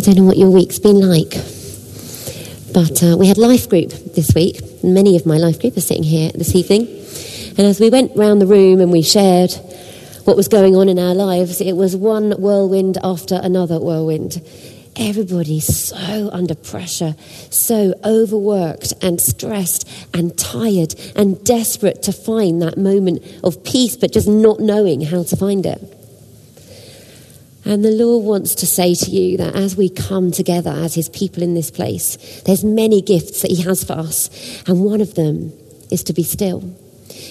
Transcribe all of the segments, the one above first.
I don't know what your week's been like, but uh, we had life group this week. Many of my life group are sitting here this evening. And as we went round the room and we shared what was going on in our lives, it was one whirlwind after another whirlwind. Everybody's so under pressure, so overworked and stressed and tired and desperate to find that moment of peace, but just not knowing how to find it. And the Lord wants to say to you that as we come together as His people in this place, there's many gifts that He has for us, and one of them is to be still.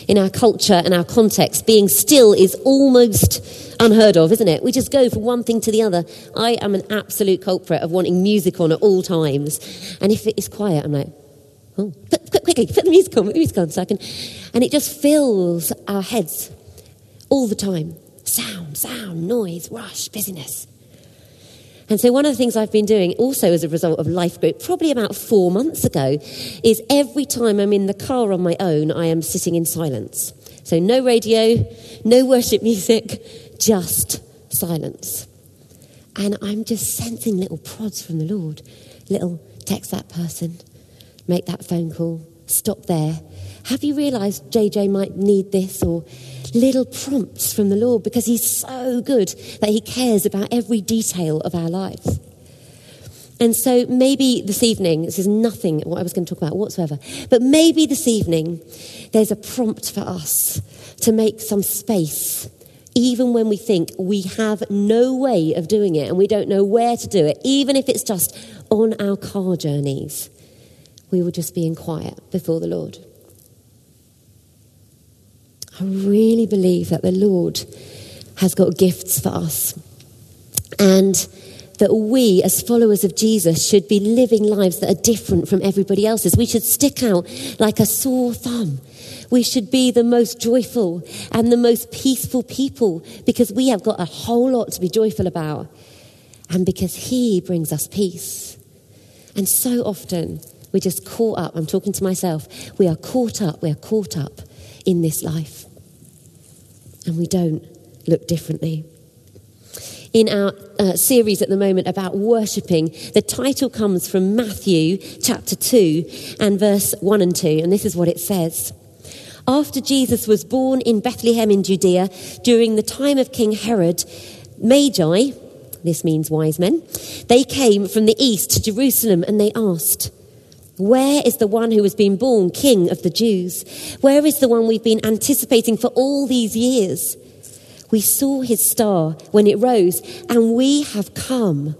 In our culture and our context, being still is almost unheard of, isn't it? We just go from one thing to the other. I am an absolute culprit of wanting music on at all times. And if it is quiet, I'm like, oh, put, quickly, put the music on, put the music on so I can. And it just fills our heads all the time sound, sound, noise, rush, busyness. And so, one of the things I've been doing, also as a result of Life Group, probably about four months ago, is every time I'm in the car on my own, I am sitting in silence. So, no radio, no worship music, just silence. And I'm just sensing little prods from the Lord. Little text that person, make that phone call, stop there. Have you realized JJ might need this? Or little prompts from the Lord because He's so good that He cares about every detail of our lives. And so maybe this evening, this is nothing what I was going to talk about whatsoever, but maybe this evening there's a prompt for us to make some space, even when we think we have no way of doing it and we don't know where to do it, even if it's just on our car journeys, we will just be in quiet before the Lord. I really believe that the Lord has got gifts for us. And that we, as followers of Jesus, should be living lives that are different from everybody else's. We should stick out like a sore thumb. We should be the most joyful and the most peaceful people because we have got a whole lot to be joyful about and because He brings us peace. And so often we're just caught up. I'm talking to myself. We are caught up. We are caught up in this life and we don't look differently. In our uh, series at the moment about worshipping, the title comes from Matthew chapter 2 and verse 1 and 2, and this is what it says. After Jesus was born in Bethlehem in Judea during the time of King Herod, Magi, this means wise men, they came from the east to Jerusalem and they asked, where is the one who has been born King of the Jews? Where is the one we've been anticipating for all these years? We saw his star when it rose, and we have come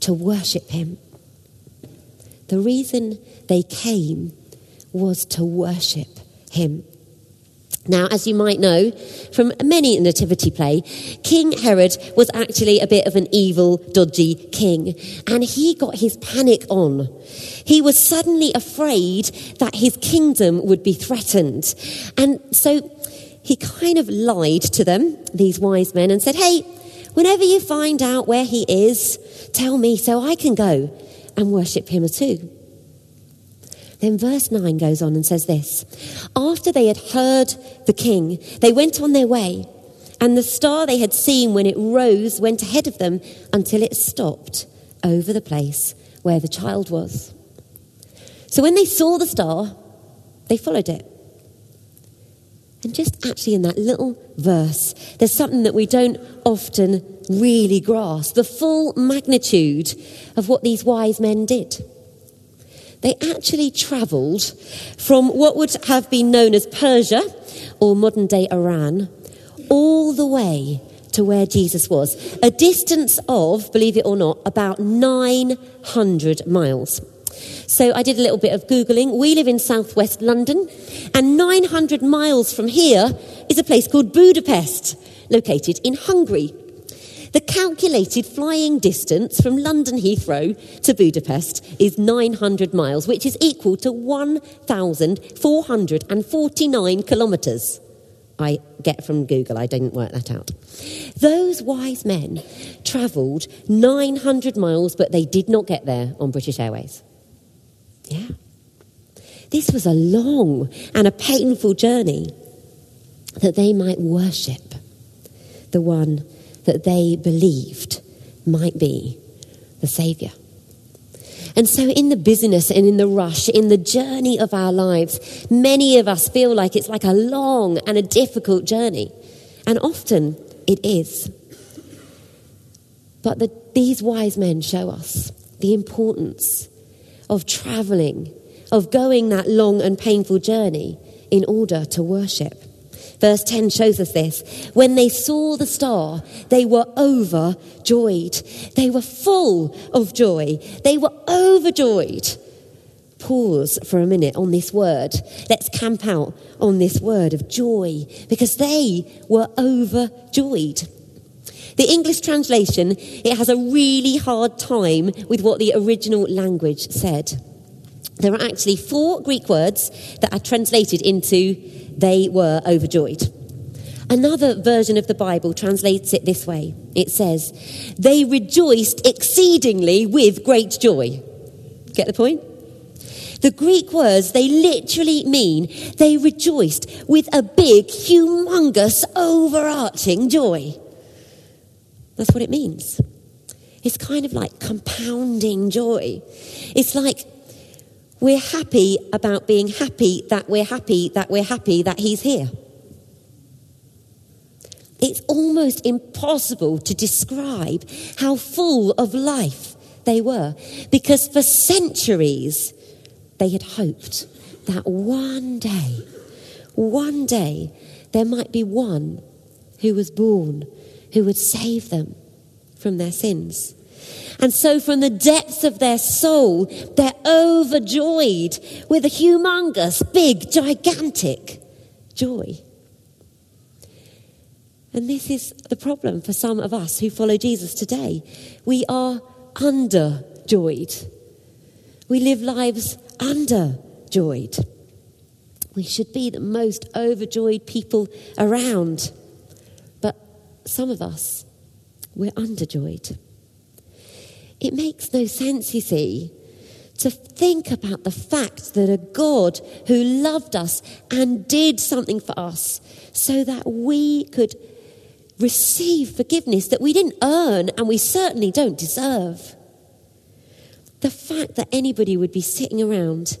to worship him. The reason they came was to worship him. Now, as you might know from many nativity play, King Herod was actually a bit of an evil, dodgy king, and he got his panic on. He was suddenly afraid that his kingdom would be threatened. And so he kind of lied to them, these wise men, and said, Hey, whenever you find out where he is, tell me so I can go and worship him too. Then verse 9 goes on and says this After they had heard the king, they went on their way, and the star they had seen when it rose went ahead of them until it stopped over the place where the child was. So when they saw the star, they followed it. And just actually in that little verse, there's something that we don't often really grasp the full magnitude of what these wise men did they actually travelled from what would have been known as Persia or modern day Iran all the way to where Jesus was. A distance of, believe it or not, about 900 miles. So I did a little bit of Googling. We live in southwest London, and 900 miles from here is a place called Budapest, located in Hungary. The calculated flying distance from London Heathrow to Budapest is 900 miles, which is equal to 1,449 kilometres. I get from Google, I didn't work that out. Those wise men travelled 900 miles, but they did not get there on British Airways. Yeah. This was a long and a painful journey that they might worship the one that they believed might be the Saviour. And so, in the busyness and in the rush, in the journey of our lives, many of us feel like it's like a long and a difficult journey. And often it is. But the, these wise men show us the importance of traveling, of going that long and painful journey in order to worship. Verse 10 shows us this. When they saw the star, they were overjoyed. They were full of joy. They were overjoyed. Pause for a minute on this word. Let's camp out on this word of joy because they were overjoyed. The English translation, it has a really hard time with what the original language said. There are actually four Greek words that are translated into they were overjoyed. Another version of the Bible translates it this way it says, They rejoiced exceedingly with great joy. Get the point? The Greek words, they literally mean they rejoiced with a big, humongous, overarching joy. That's what it means. It's kind of like compounding joy. It's like we're happy about being happy that we're happy that we're happy that He's here. It's almost impossible to describe how full of life they were because for centuries they had hoped that one day, one day, there might be one who was born who would save them from their sins. And so, from the depths of their soul, they're overjoyed with a humongous, big, gigantic joy. And this is the problem for some of us who follow Jesus today. We are underjoyed. We live lives underjoyed. We should be the most overjoyed people around. But some of us, we're underjoyed. It makes no sense, you see, to think about the fact that a God who loved us and did something for us so that we could receive forgiveness that we didn't earn and we certainly don't deserve. The fact that anybody would be sitting around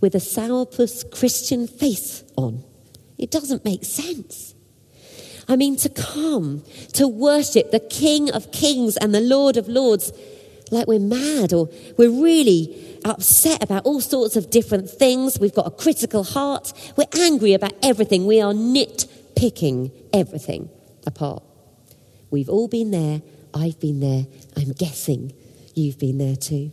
with a sourpuss Christian face on, it doesn't make sense. I mean, to come to worship the King of Kings and the Lord of Lords like we're mad or we're really upset about all sorts of different things. We've got a critical heart. We're angry about everything. We are nitpicking everything apart. We've all been there. I've been there. I'm guessing you've been there too.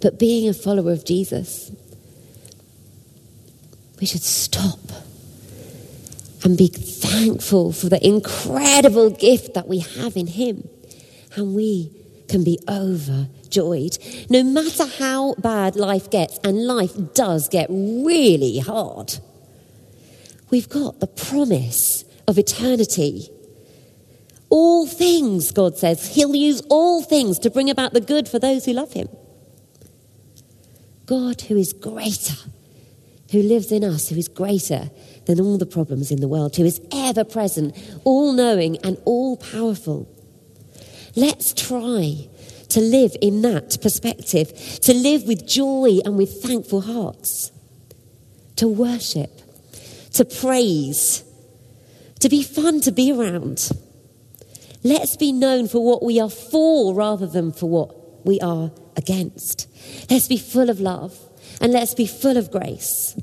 But being a follower of Jesus, we should stop and be thankful for the incredible gift that we have in Him. And we can be overjoyed. No matter how bad life gets, and life does get really hard, we've got the promise of eternity. All things, God says, He'll use all things to bring about the good for those who love Him. God, who is greater, who lives in us, who is greater than all the problems in the world, who is ever present, all knowing, and all powerful. Let's try to live in that perspective, to live with joy and with thankful hearts, to worship, to praise, to be fun to be around. Let's be known for what we are for rather than for what we are against. Let's be full of love and let's be full of grace.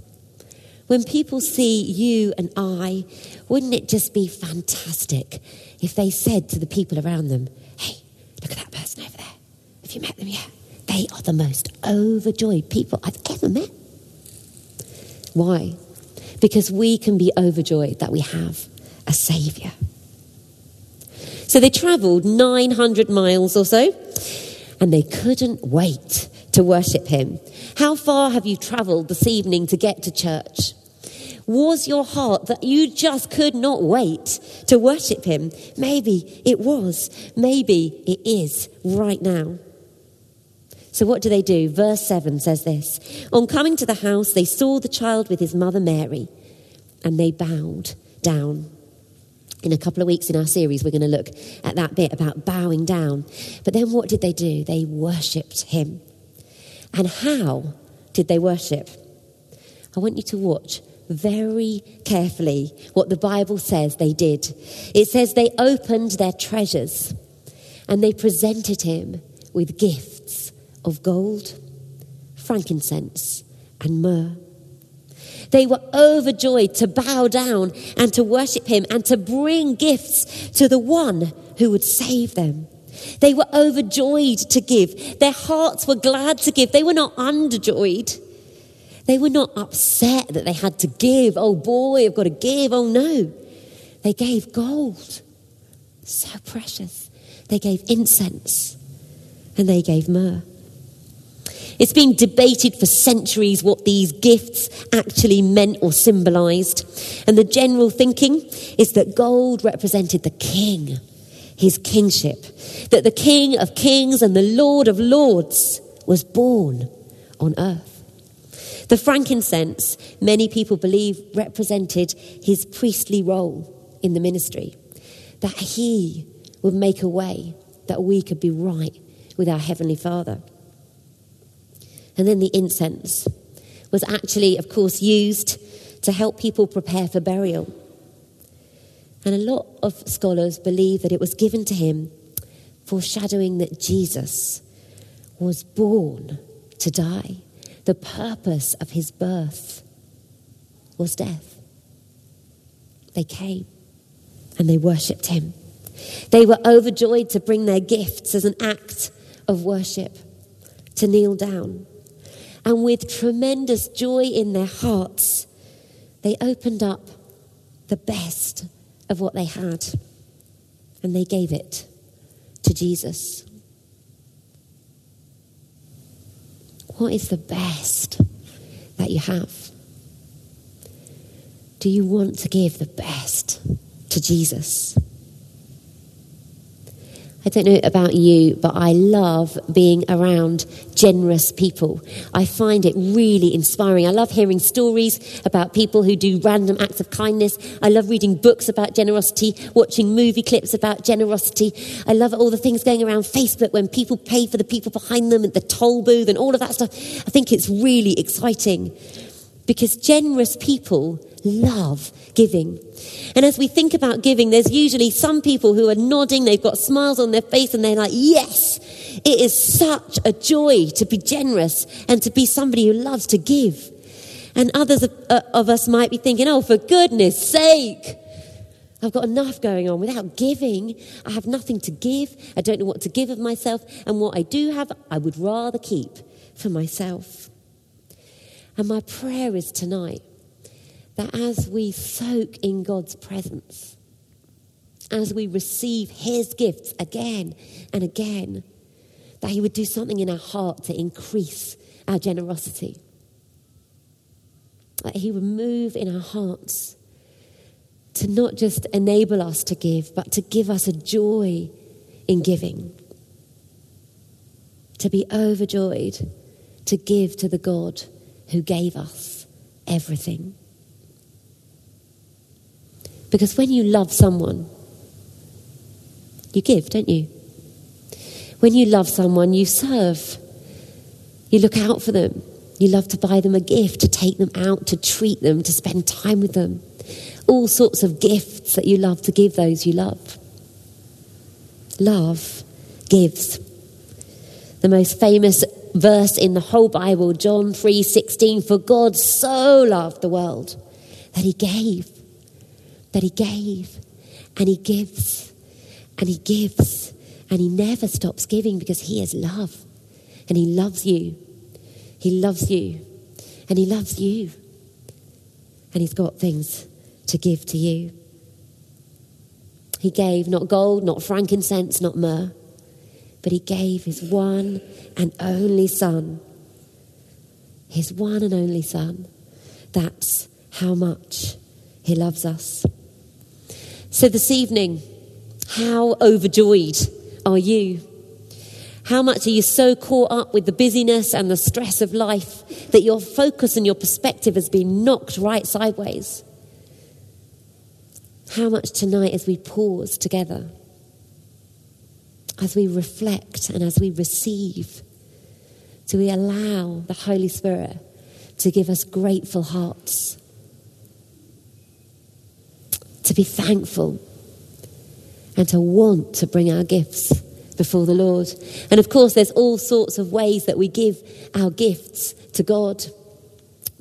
When people see you and I, wouldn't it just be fantastic if they said to the people around them, Look at that person over there. Have you met them yet? They are the most overjoyed people I've ever met. Why? Because we can be overjoyed that we have a Saviour. So they travelled 900 miles or so, and they couldn't wait to worship Him. How far have you travelled this evening to get to church? Was your heart that you just could not wait to worship Him? Maybe it was. Maybe it is right now. So, what do they do? Verse 7 says this On coming to the house, they saw the child with his mother Mary, and they bowed down In a couple of weeks in our series, we're going to look at that bit about bowing down. But then what did they do? They worshipped him. And how did they worship? I want you to watch very carefully what the Bible says they did. It says they opened their treasures and they presented him with gifts of gold, frankincense, and myrrh. They were overjoyed to bow down and to worship him and to bring gifts to the one who would save them. They were overjoyed to give. Their hearts were glad to give. They were not underjoyed. They were not upset that they had to give. Oh boy, I've got to give. Oh no. They gave gold. So precious. They gave incense and they gave myrrh. It's been debated for centuries what these gifts actually meant or symbolized. And the general thinking is that gold represented the king, his kingship, that the king of kings and the lord of lords was born on earth. The frankincense, many people believe, represented his priestly role in the ministry, that he would make a way that we could be right with our Heavenly Father. And then the incense was actually, of course, used to help people prepare for burial. And a lot of scholars believe that it was given to him foreshadowing that Jesus was born to die the purpose of his birth was death. They came and they worshipped him. They were overjoyed to bring their gifts as an act of worship, to kneel down. And with tremendous joy in their hearts, they opened up the best of what they had and they gave it to Jesus. What is the best that you have? Do you want to give the best to Jesus? I don't know about you, but I love being around generous people. I find it really inspiring. I love hearing stories about people who do random acts of kindness. I love reading books about generosity, watching movie clips about generosity. I love all the things going around Facebook when people pay for the people behind them at the toll booth and all of that stuff. I think it's really exciting because generous people love giving. And as we think about giving, there's usually some people who are nodding, they've got smiles on their face, and they're like, Yes, it is such a joy to be generous and to be somebody who loves to give. And others of, uh, of us might be thinking, Oh, for goodness sake. I've got enough going on. Without giving, I have nothing to give. I don't know what to give of myself. And what I do have, I would rather keep for myself. And my prayer is tonight that as we soak in God's presence, as we receive His gifts again and again, that He would do something in our heart to increase our generosity. That He would move in our hearts to not just enable us to give, but to give us a joy in giving. To be overjoyed to give to the God who gave us everything. Because when you love someone, you give, don't you? When you love someone, you serve. You look out for them. You love to buy them a gift, to take them out, to treat them, to spend time with them. All sorts of gifts that you love to give those you love. Love gives. The most famous verse in the whole Bible, John 3:16, for God so loved the world that he gave, that he gave, and he gives, and he gives, and he never stops giving because he is love. And he loves you. He loves you. And he loves you. And he's got things to give to you. He gave not gold, not frankincense, not myrrh but he gave his one and only son. His one and only son. That's how much he loves us. So this evening, how overjoyed are you? How much are you so caught up with the busyness and the stress of life that your focus and your perspective has been knocked right sideways? How much tonight as we pause together, as we reflect and as we receive, do we allow the Holy Spirit to give us grateful hearts? To be thankful and to want to bring our gifts before the Lord. And of course, there's all sorts of ways that we give our gifts to God.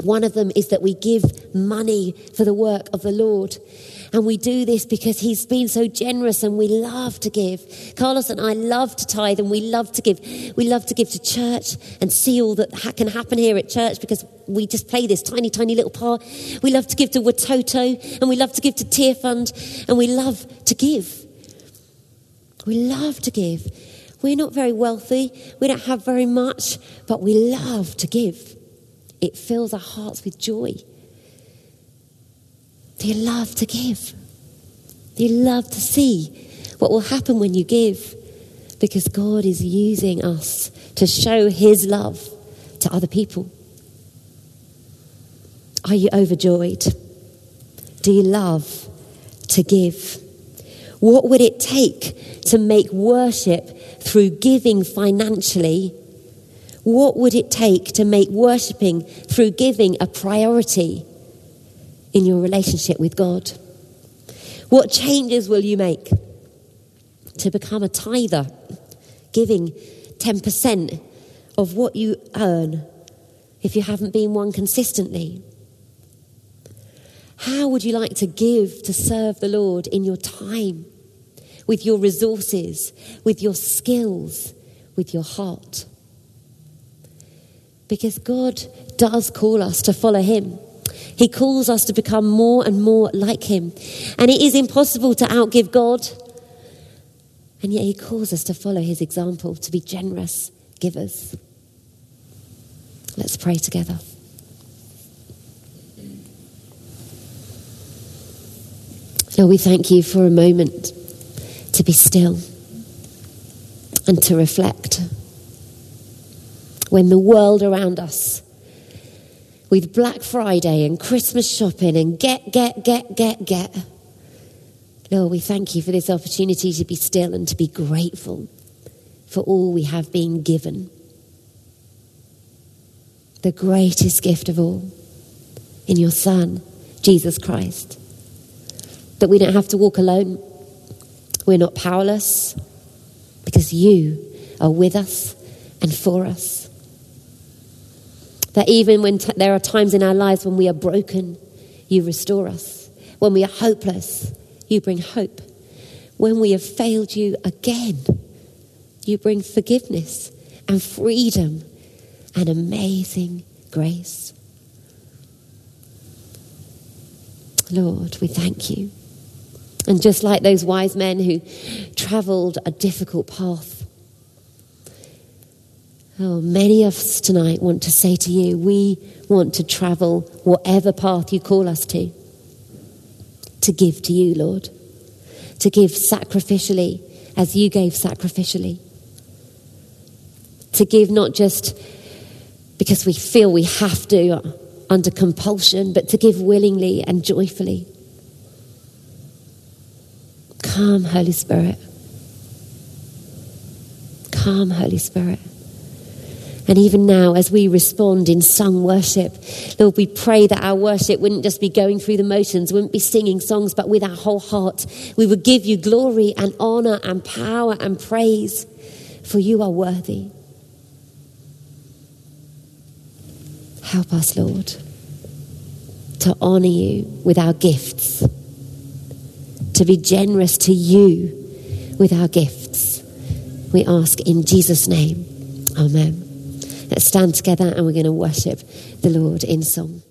One of them is that we give money for the work of the Lord. And we do this because he's been so generous and we love to give. Carlos and I love to tithe and we love to give. We love to give to church and see all that can happen here at church because we just play this tiny, tiny little part. We love to give to Watoto and we love to give to Tearfund and we love to give. We love to give. We're not very wealthy. We don't have very much, but we love to give. It fills our hearts with joy. Do you love to give? Do you love to see what will happen when you give? Because God is using us to show His love to other people. Are you overjoyed? Do you love to give? What would it take to make worship through giving financially what would it take to make worshipping through giving a priority in your relationship with God? What changes will you make to become a tither, giving 10% of what you earn if you haven't been one consistently? How would you like to give to serve the Lord in your time, with your resources, with your skills, with your heart? Because God does call us to follow Him. He calls us to become more and more like Him. And it is impossible to outgive God. And yet He calls us to follow His example, to be generous givers. Let's pray together. Lord, we thank you for a moment to be still and to reflect when the world around us, with Black Friday and Christmas shopping and get, get, get, get, get, Lord, we thank you for this opportunity to be still and to be grateful for all we have been given. The greatest gift of all in your Son, Jesus Christ. That we don't have to walk alone. We're not powerless because you are with us and for us. That even when t- there are times in our lives when we are broken, you restore us. When we are hopeless, you bring hope. When we have failed you again, you bring forgiveness and freedom and amazing grace. Lord, we thank you. And just like those wise men who traveled a difficult path, Oh, many of us tonight want to say to you, we want to travel whatever path you call us to, to give to you, Lord, to give sacrificially as you gave sacrificially, to give not just because we feel we have to under compulsion, but to give willingly and joyfully. Come, Holy Spirit. Come, Holy Spirit. And even now, as we respond in sung worship, Lord, we pray that our worship wouldn't just be going through the motions, wouldn't be singing songs, but with our whole heart. We would give you glory and honor and power and praise, for you are worthy. Help us, Lord, to honor you with our gifts, to be generous to you with our gifts. We ask in Jesus' name. Amen. Let's stand together and we're going to worship the Lord in song.